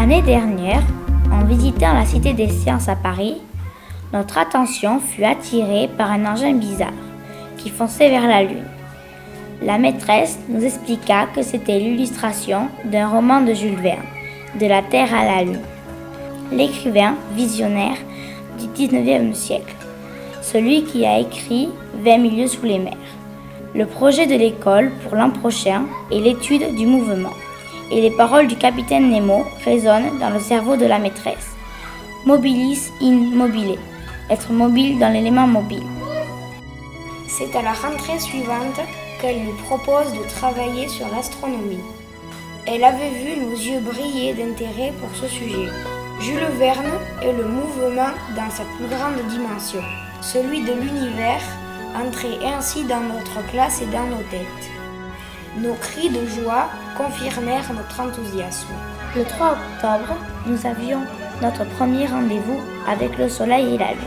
L'année dernière, en visitant la Cité des Sciences à Paris, notre attention fut attirée par un engin bizarre qui fonçait vers la Lune. La maîtresse nous expliqua que c'était l'illustration d'un roman de Jules Verne, De la Terre à la Lune. L'écrivain visionnaire du 19e siècle, celui qui a écrit 20 milieux sous les mers. Le projet de l'école pour l'an prochain est l'étude du mouvement. Et les paroles du capitaine Nemo résonnent dans le cerveau de la maîtresse. Mobilis in mobile. Être mobile dans l'élément mobile. C'est à la rentrée suivante qu'elle nous propose de travailler sur l'astronomie. Elle avait vu nos yeux briller d'intérêt pour ce sujet. Jules Verne est le mouvement dans sa plus grande dimension, celui de l'univers entrait ainsi dans notre classe et dans nos têtes. Nos cris de joie confirmèrent notre enthousiasme. Le 3 octobre, nous avions notre premier rendez-vous avec le soleil et la lune.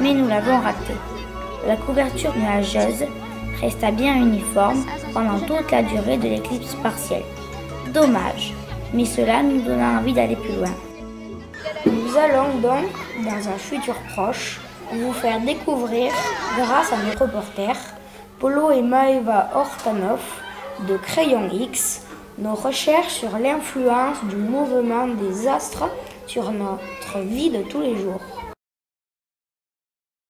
Mais nous l'avons raté. La couverture nuageuse resta bien uniforme pendant toute la durée de l'éclipse partielle. Dommage, mais cela nous donna envie d'aller plus loin. Nous allons donc, dans un futur proche, vous faire découvrir, grâce à nos reporters, Polo et Maeva Hortanov de Crayon X, nos recherches sur l'influence du mouvement des astres sur notre vie de tous les jours.